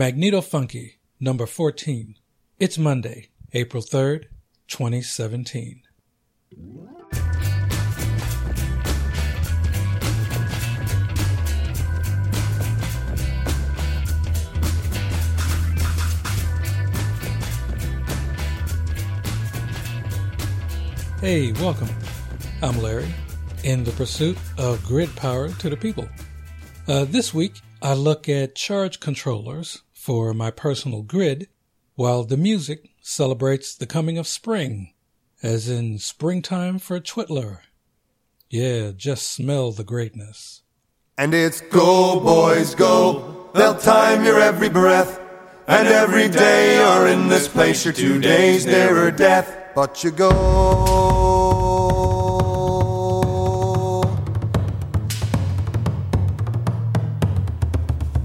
Magneto Funky, number 14. It's Monday, April 3rd, 2017. Hey, welcome. I'm Larry, in the pursuit of grid power to the people. Uh, this week, I look at charge controllers for my personal grid, while the music celebrates the coming of spring, as in springtime for Twitler. Yeah, just smell the greatness. And it's go, boys, go. They'll time your every breath. And every day you're in this place, you're two days nearer death. But you go.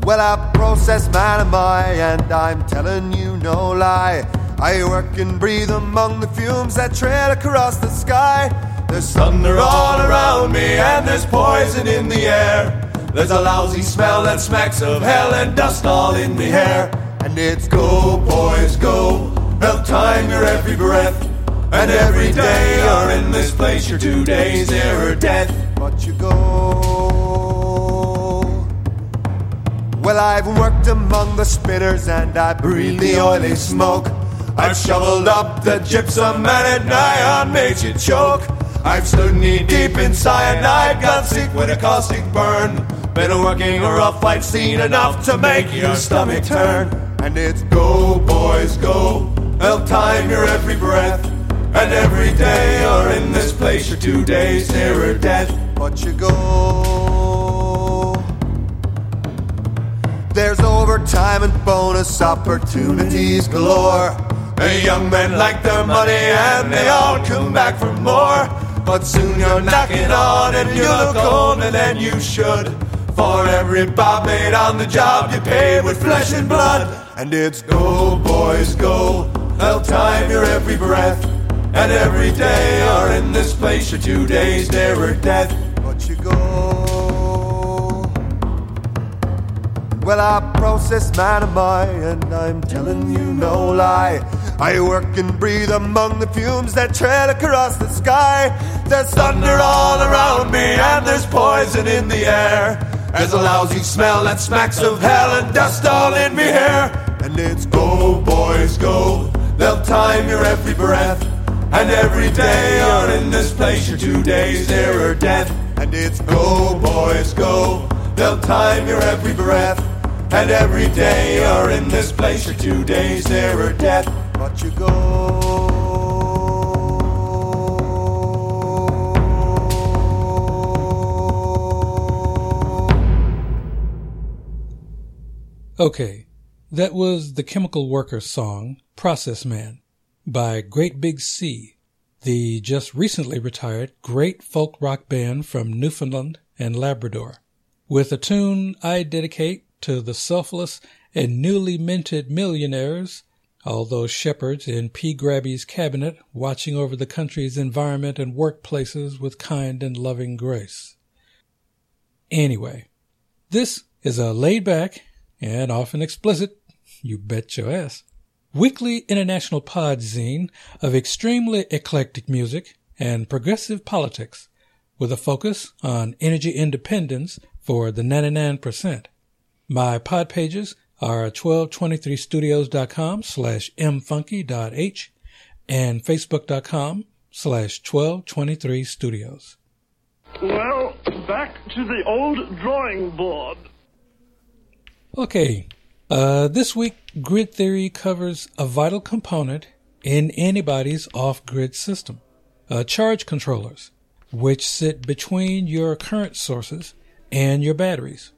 Well, I process man am I, and I'm telling you no lie. I work and breathe among the fumes that trail across the sky. There's thunder all around me, and there's poison in the air. There's a lousy smell that smacks of hell and dust all in the hair. And it's go, boys, go. Help time your every breath. And every day you're in this place, you're two days nearer death. But you go. Well, I've worked among the spinners and I breathe the oily smoke. I've shoveled up the gypsum and at night I made you choke. I've stood knee deep in cyanide, got sick with a caustic burn. Been working rough fight scene enough to make your stomach turn. And it's go, boys, go. Help time your every breath. And every day you're in this place, you're two days nearer death. But you go. There's overtime and bonus opportunities galore. Hey, young men like their money and they all come back for more. But soon you're knocking on and you look older than you should. For every bob made on the job, you pay with flesh and blood. And it's go, boys, go. They'll time your every breath. And every day you're in this place, you're two days there nearer death. But you go. Well, I process man am I, and I'm telling you no lie. I work and breathe among the fumes that trail across the sky. There's thunder all around me, and there's poison in the air. There's a lousy smell that smacks of hell and dust all in me hair. And it's go, boys, go. They'll time your every breath. And every day you're in this place, you're two days nearer death. And it's go, boys, go. They'll time your every breath. And every day you're in this place, you're two days nearer death. But you go. Okay, that was the Chemical Worker song, Process Man, by Great Big Sea, the just recently retired great folk rock band from Newfoundland and Labrador, with a tune I dedicate to the selfless and newly minted millionaires, all those shepherds in P. Grabby's cabinet watching over the country's environment and workplaces with kind and loving grace. Anyway, this is a laid back and often explicit, you bet your ass, weekly international pod zine of extremely eclectic music and progressive politics with a focus on energy independence for the 99%. My pod pages are 1223studios.com slash mfunky.h and facebook.com slash 1223studios. Well, back to the old drawing board. Okay, uh, this week grid theory covers a vital component in anybody's off-grid system, uh, charge controllers, which sit between your current sources and your batteries.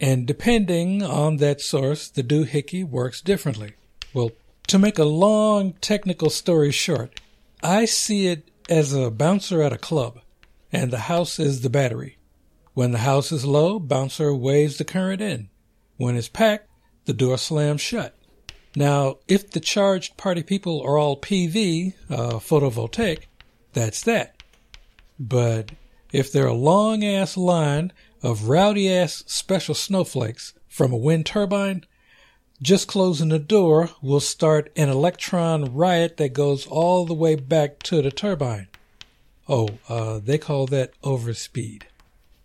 And depending on that source, the doohickey works differently. Well, to make a long technical story short, I see it as a bouncer at a club, and the house is the battery. When the house is low, bouncer waves the current in. When it's packed, the door slams shut. Now, if the charged party people are all PV, uh, photovoltaic, that's that. But if they're a long ass line of rowdy ass special snowflakes from a wind turbine, Just closing the door will start an electron riot that goes all the way back to the turbine. Oh, uh, they call that overspeed.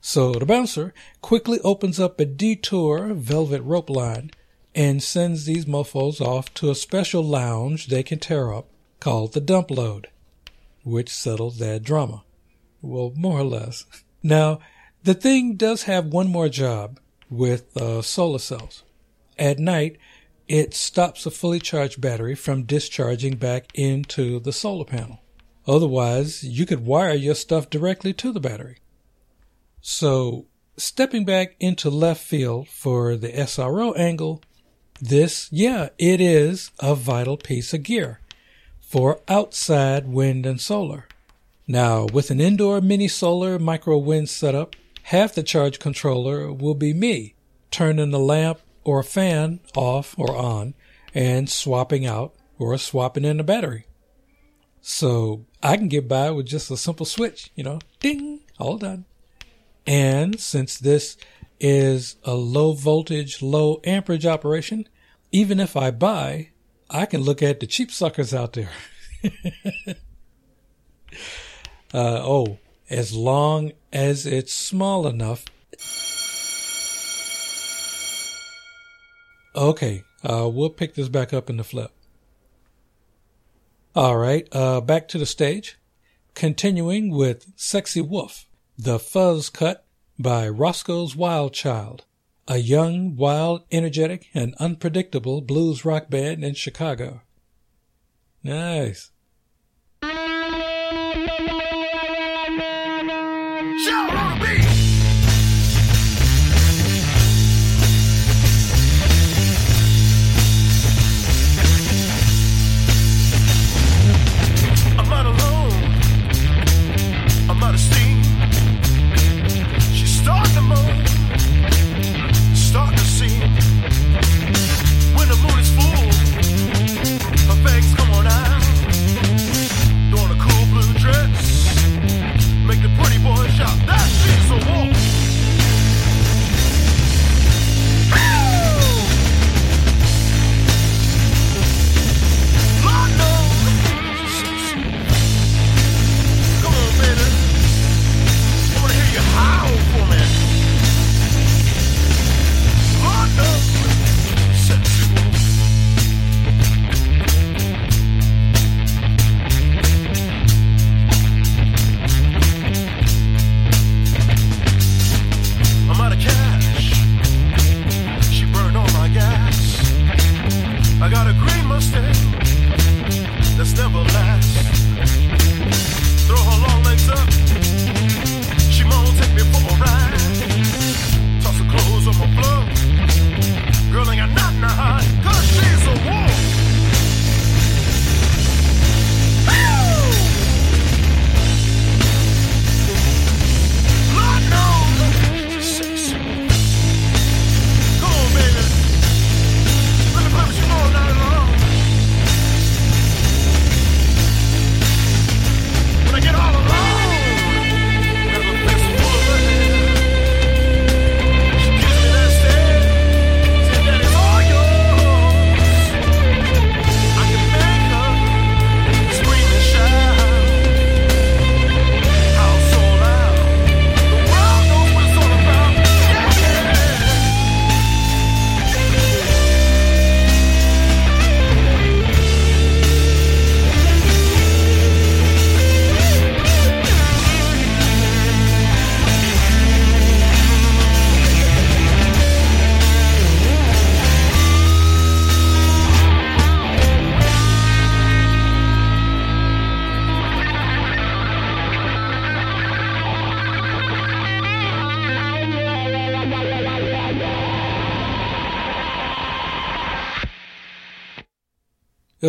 So the bouncer quickly opens up a detour velvet rope line and sends these mofos off to a special lounge they can tear up called the dump load, which settles that drama. Well, more or less. Now, the thing does have one more job with uh, solar cells. At night, it stops a fully charged battery from discharging back into the solar panel. Otherwise, you could wire your stuff directly to the battery. So, stepping back into left field for the SRO angle, this, yeah, it is a vital piece of gear for outside wind and solar. Now, with an indoor mini solar micro wind setup, half the charge controller will be me turning the lamp or fan off or on and swapping out or swapping in the battery. So I can get by with just a simple switch, you know, ding, all done. And since this is a low voltage, low amperage operation, even if I buy, I can look at the cheap suckers out there. uh, oh, as long as it's small enough. Okay, uh, we'll pick this back up in the flip. All right, uh, back to the stage. Continuing with Sexy Wolf. The Fuzz Cut by Roscoe's Wild Child, a young, wild, energetic, and unpredictable blues rock band in Chicago. Nice. Show!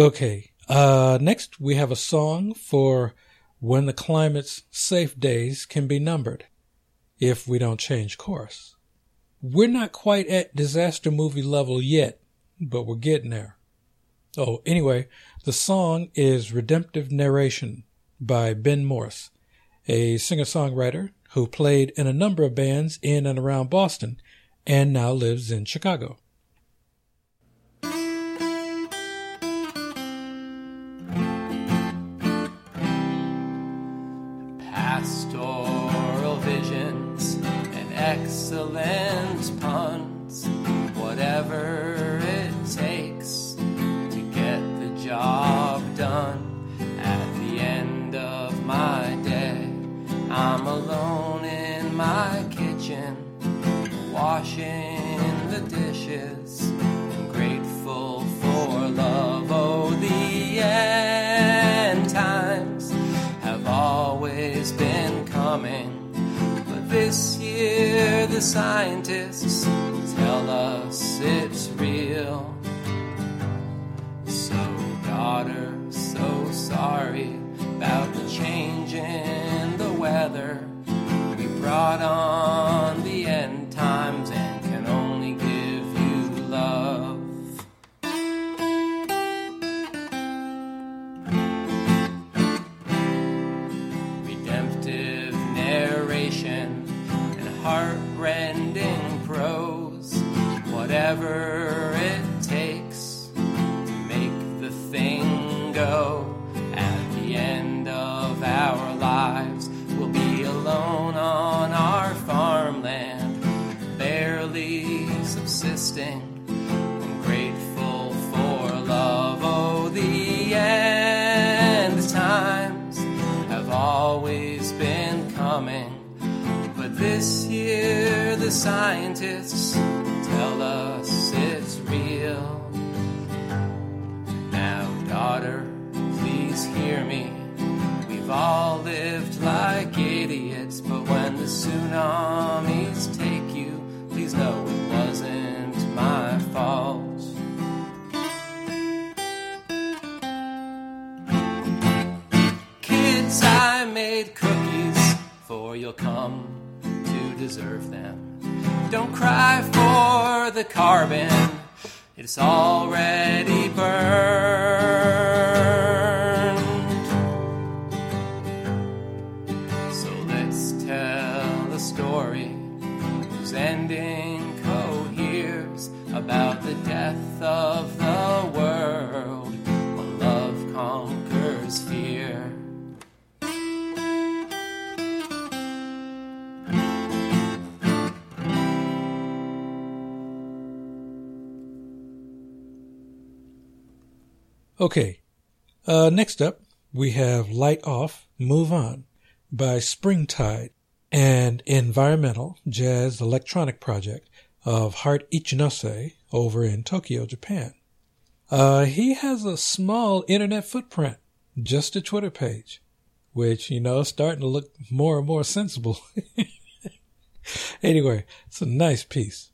Okay. Uh, next, we have a song for when the climate's safe days can be numbered if we don't change course. We're not quite at disaster movie level yet, but we're getting there. Oh, anyway, the song is Redemptive Narration by Ben Morse, a singer songwriter who played in a number of bands in and around Boston and now lives in Chicago. Scientists tell us it's real. So, daughter, so sorry about the change in the weather. We brought on this year, the scientists tell us it's real. Now, daughter, please hear me. We've all lived like idiots, but when the tsunamis take you, please know it wasn't my fault. Kids, I made cookies, for you'll come deserve them. Don't cry for the carbon, it's already burned. Okay. Uh, next up, we have Light Off, Move On by Springtide, an environmental jazz electronic project of Heart Ichinose over in Tokyo, Japan. Uh, he has a small internet footprint, just a Twitter page, which, you know, is starting to look more and more sensible. anyway, it's a nice piece.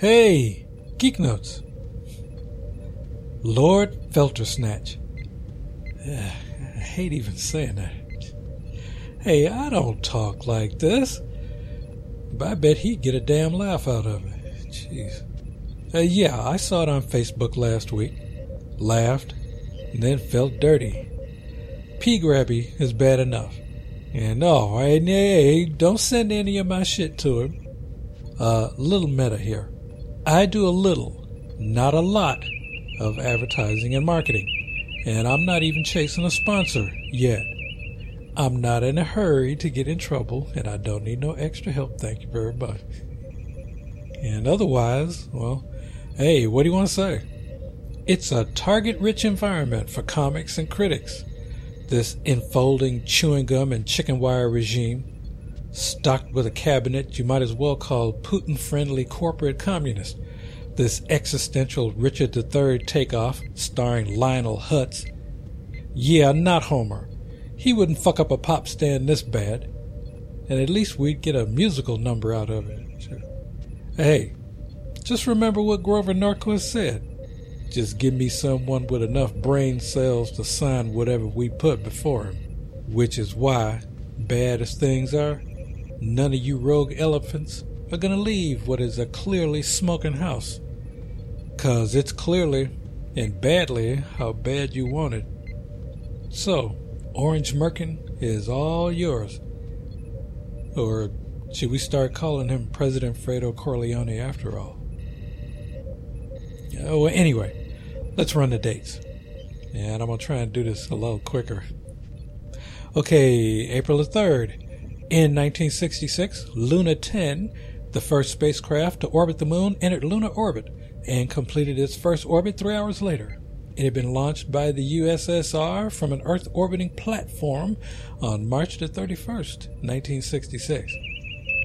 Hey, Geek Notes. Lord Feltersnatch. I hate even saying that. Hey, I don't talk like this. But I bet he'd get a damn laugh out of it. Jeez. Uh, yeah, I saw it on Facebook last week. Laughed, and then felt dirty. P grabby is bad enough. And oh, hey, hey, don't send any of my shit to him. Uh, little meta here. I do a little, not a lot, of advertising and marketing. And I'm not even chasing a sponsor yet. I'm not in a hurry to get in trouble, and I don't need no extra help, thank you very much. And otherwise, well, hey, what do you want to say? It's a target rich environment for comics and critics. This enfolding chewing gum and chicken wire regime, stocked with a cabinet you might as well call Putin friendly corporate communist. This existential Richard III takeoff, starring Lionel Hutz. Yeah, not Homer. He wouldn't fuck up a pop stand this bad. And at least we'd get a musical number out of it. Hey, just remember what Grover Norquist said. Just give me someone with enough brain cells to sign whatever we put before him. Which is why, bad as things are, none of you rogue elephants are gonna leave what is a clearly smoking house. Cause it's clearly and badly how bad you want it. So, Orange Merkin is all yours. Or should we start calling him President Fredo Corleone after all? Oh, anyway, let's run the dates. And I'm going to try and do this a little quicker. Okay, April the 3rd. In 1966, Luna 10, the first spacecraft to orbit the moon, entered lunar orbit and completed its first orbit three hours later. It had been launched by the USSR from an Earth orbiting platform on March the 31st, 1966.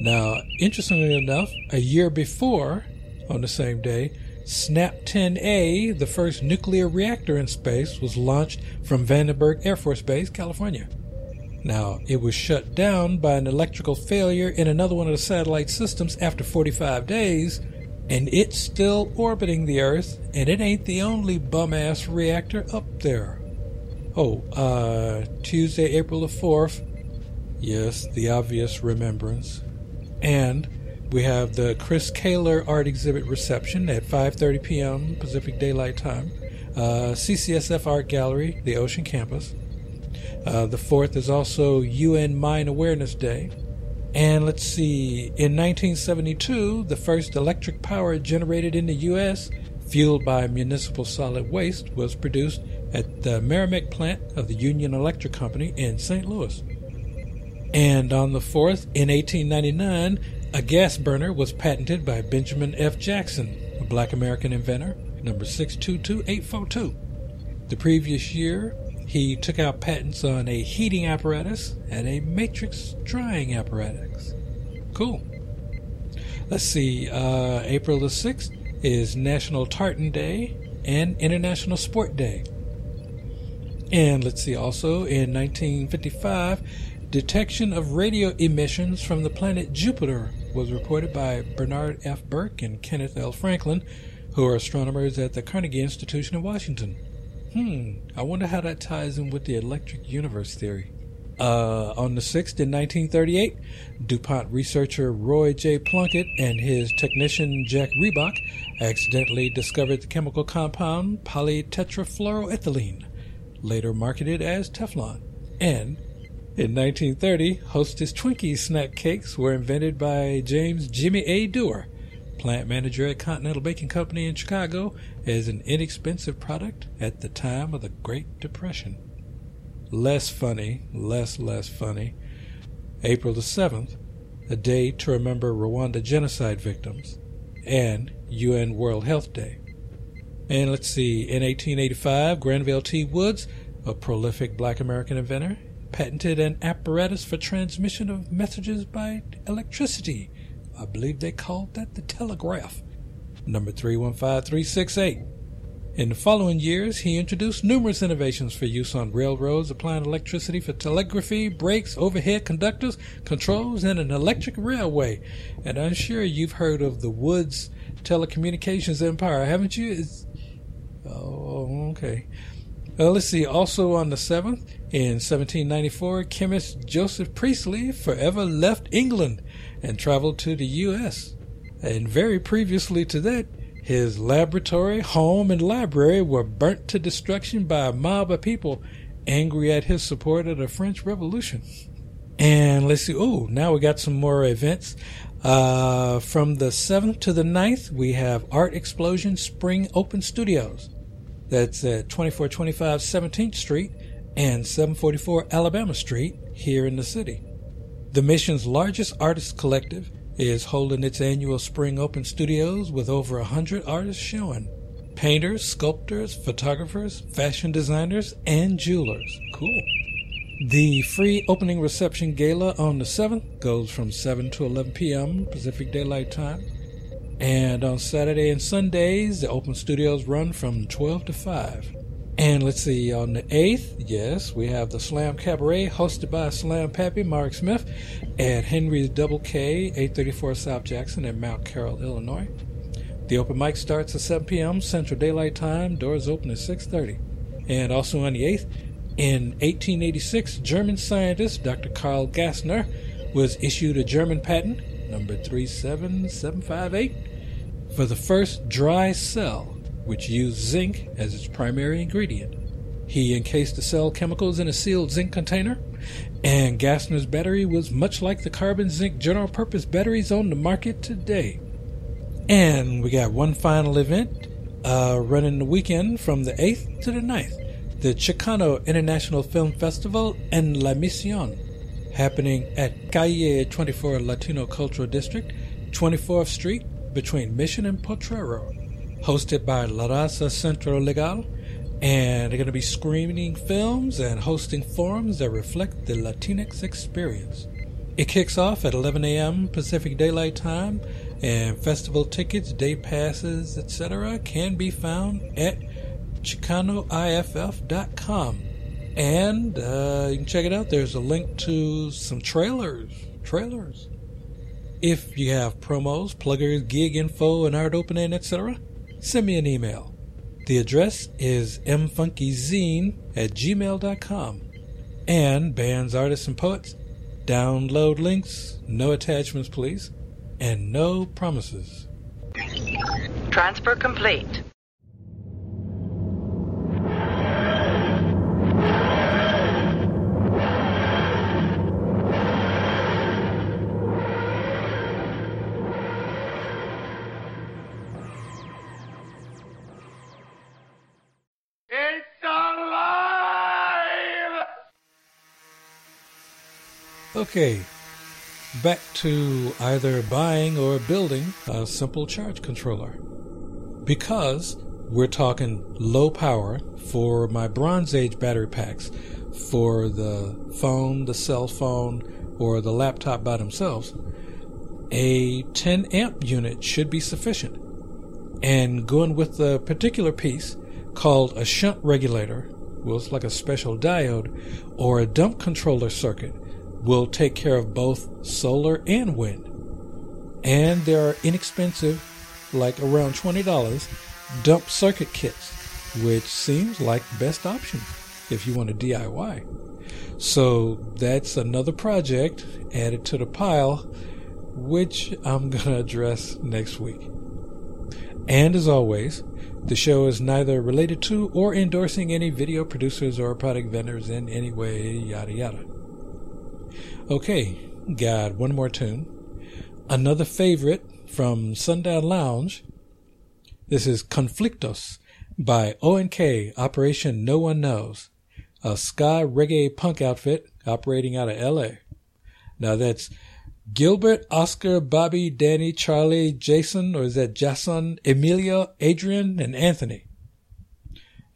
Now, interestingly enough, a year before, on the same day, SNAP 10A, the first nuclear reactor in space, was launched from Vandenberg Air Force Base, California. Now, it was shut down by an electrical failure in another one of the satellite systems after 45 days, and it's still orbiting the Earth, and it ain't the only bum ass reactor up there. Oh, uh, Tuesday, April the 4th. Yes, the obvious remembrance. And we have the Chris Kaler art exhibit reception at 5:30 p.m. Pacific Daylight Time. Uh, CCSF Art Gallery, the Ocean Campus. Uh, the fourth is also UN Mine Awareness Day. And let's see, in 1972, the first electric power generated in the U.S., fueled by municipal solid waste, was produced at the Meramec plant of the Union Electric Company in St. Louis. And on the 4th, in 1899, a gas burner was patented by Benjamin F. Jackson, a black American inventor, number 622842. The previous year, he took out patents on a heating apparatus and a matrix drying apparatus. Cool. Let's see, uh, April the 6th is National Tartan Day and International Sport Day. And let's see, also in 1955, detection of radio emissions from the planet Jupiter was reported by Bernard F. Burke and Kenneth L. Franklin, who are astronomers at the Carnegie Institution in Washington. Hmm, I wonder how that ties in with the electric universe theory. Uh, on the 6th in 1938, DuPont researcher Roy J. Plunkett and his technician Jack Rebok accidentally discovered the chemical compound polytetrafluoroethylene, later marketed as Teflon. And in 1930, Hostess Twinkie snack cakes were invented by James Jimmy A. Dewar, plant manager at Continental Baking Company in Chicago, as an inexpensive product at the time of the Great Depression. Less funny, less, less funny. April the 7th, a day to remember Rwanda genocide victims, and UN World Health Day. And let's see, in 1885, Granville T. Woods, a prolific black American inventor, patented an apparatus for transmission of messages by electricity. I believe they called that the telegraph. Number 315368. In the following years, he introduced numerous innovations for use on railroads, applying electricity for telegraphy, brakes, overhead conductors, controls, and an electric railway. And I'm sure you've heard of the Woods Telecommunications Empire, haven't you? It's, oh, okay. Uh, let's see. Also on the 7th, in 1794, chemist Joseph Priestley forever left England and traveled to the U.S. And very previously to that, his laboratory, home, and library were burnt to destruction by a mob of people angry at his support of the French Revolution. And let's see, oh, now we got some more events. Uh, from the 7th to the 9th, we have Art Explosion Spring Open Studios. That's at 2425 17th Street and 744 Alabama Street here in the city. The mission's largest artist collective is holding its annual Spring Open Studios with over 100 artists showing painters, sculptors, photographers, fashion designers, and jewelers. Cool. The free opening reception gala on the 7th goes from 7 to 11 p.m. Pacific Daylight Time. And on Saturday and Sundays, the open studios run from 12 to 5. And let's see, on the 8th, yes, we have the Slam Cabaret hosted by Slam Pappy Mark Smith at Henry's Double K, 834 South Jackson in Mount Carroll, Illinois. The open mic starts at 7 p.m. Central Daylight Time. Doors open at 6.30. And also on the 8th, in 1886, German scientist Dr. Karl Gassner was issued a German patent, number 37758, for the first dry cell which used zinc as its primary ingredient. He encased the cell chemicals in a sealed zinc container, and Gassner's battery was much like the carbon zinc general purpose batteries on the market today. And we got one final event uh, running the weekend from the 8th to the 9th the Chicano International Film Festival en La Mission, happening at Calle 24 Latino Cultural District, 24th Street, between Mission and Potrero hosted by La Raza Centro Legal, and they're going to be screening films and hosting forums that reflect the Latinx experience. It kicks off at 11 a.m. Pacific Daylight Time, and festival tickets, day passes, etc., can be found at ChicanoIFF.com. And uh, you can check it out. There's a link to some trailers. Trailers. If you have promos, pluggers, gig info, and art opening, etc., send me an email. The address is mfunkyzine at gmail.com. And bands, artists, and poets, download links, no attachments, please, and no promises. Transfer complete. Okay, back to either buying or building a simple charge controller. Because we're talking low power for my Bronze Age battery packs for the phone, the cell phone, or the laptop by themselves, a 10 amp unit should be sufficient. And going with the particular piece called a shunt regulator, well, it's like a special diode, or a dump controller circuit will take care of both solar and wind. And there are inexpensive, like around $20, dump circuit kits, which seems like best option if you want to DIY. So that's another project added to the pile, which I'm going to address next week. And as always, the show is neither related to or endorsing any video producers or product vendors in any way, yada yada. Okay, got one more tune. Another favorite from Sundown Lounge. This is Conflictos by ONK, Operation No One Knows, a ska reggae punk outfit operating out of LA. Now that's Gilbert, Oscar, Bobby, Danny, Charlie, Jason, or is that Jason, Emilio, Adrian, and Anthony?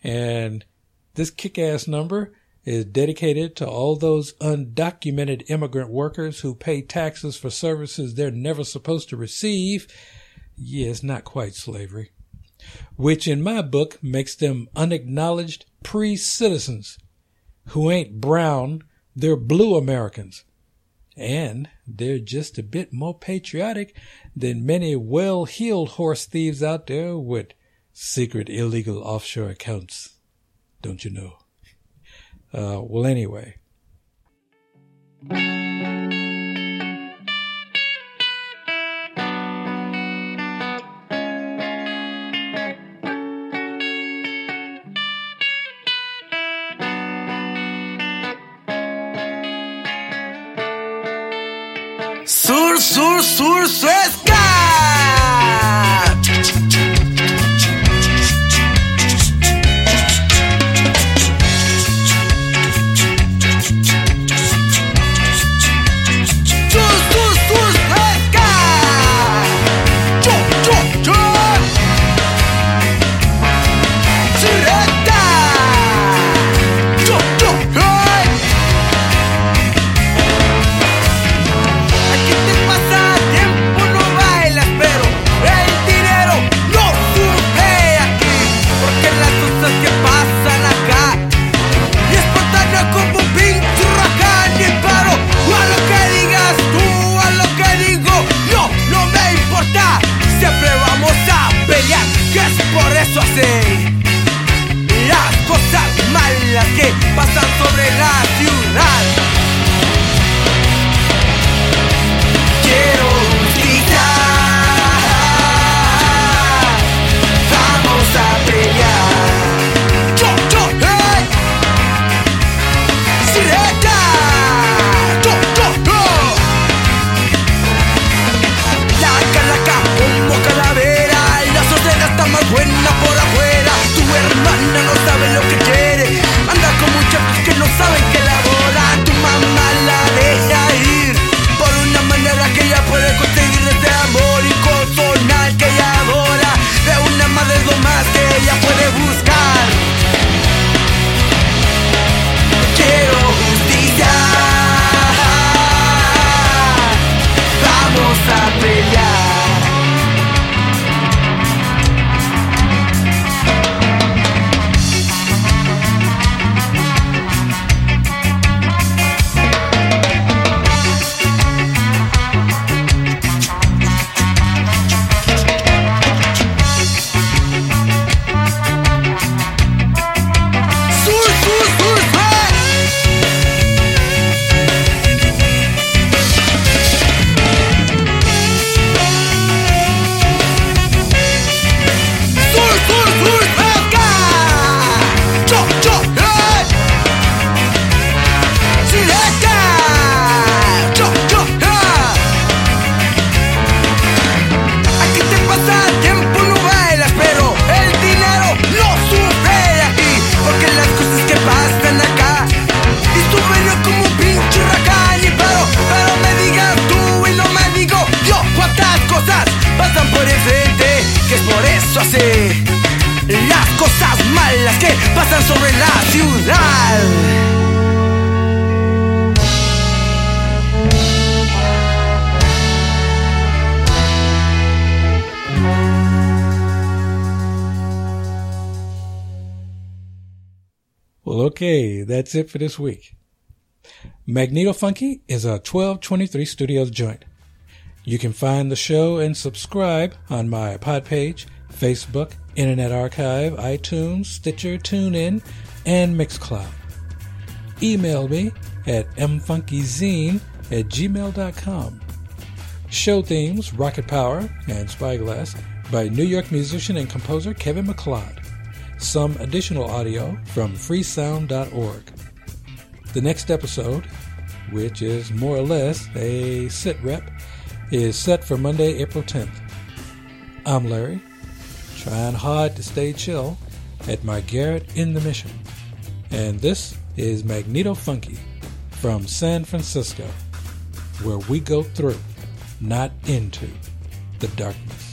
And this kick ass number is dedicated to all those undocumented immigrant workers who pay taxes for services they're never supposed to receive. Yeah, it's not quite slavery. which in my book makes them unacknowledged pre-citizens who ain't brown, they're blue Americans. And they're just a bit more patriotic than many well-heeled horse thieves out there with secret illegal offshore accounts. Don't you know? Uh, well, anyway. Sur, sur, sur. Sur, that's it for this week. Magneto Funky is a 1223 Studios joint. You can find the show and subscribe on my pod page, Facebook, Internet Archive, iTunes, Stitcher, TuneIn, and Mixcloud. Email me at mfunkyzine at gmail.com. Show themes, Rocket Power and Spyglass by New York musician and composer Kevin MacLeod. Some additional audio from freesound.org. The next episode, which is more or less a sit rep, is set for Monday, April 10th. I'm Larry, trying hard to stay chill at my garret in the Mission. And this is Magneto Funky from San Francisco, where we go through, not into, the darkness.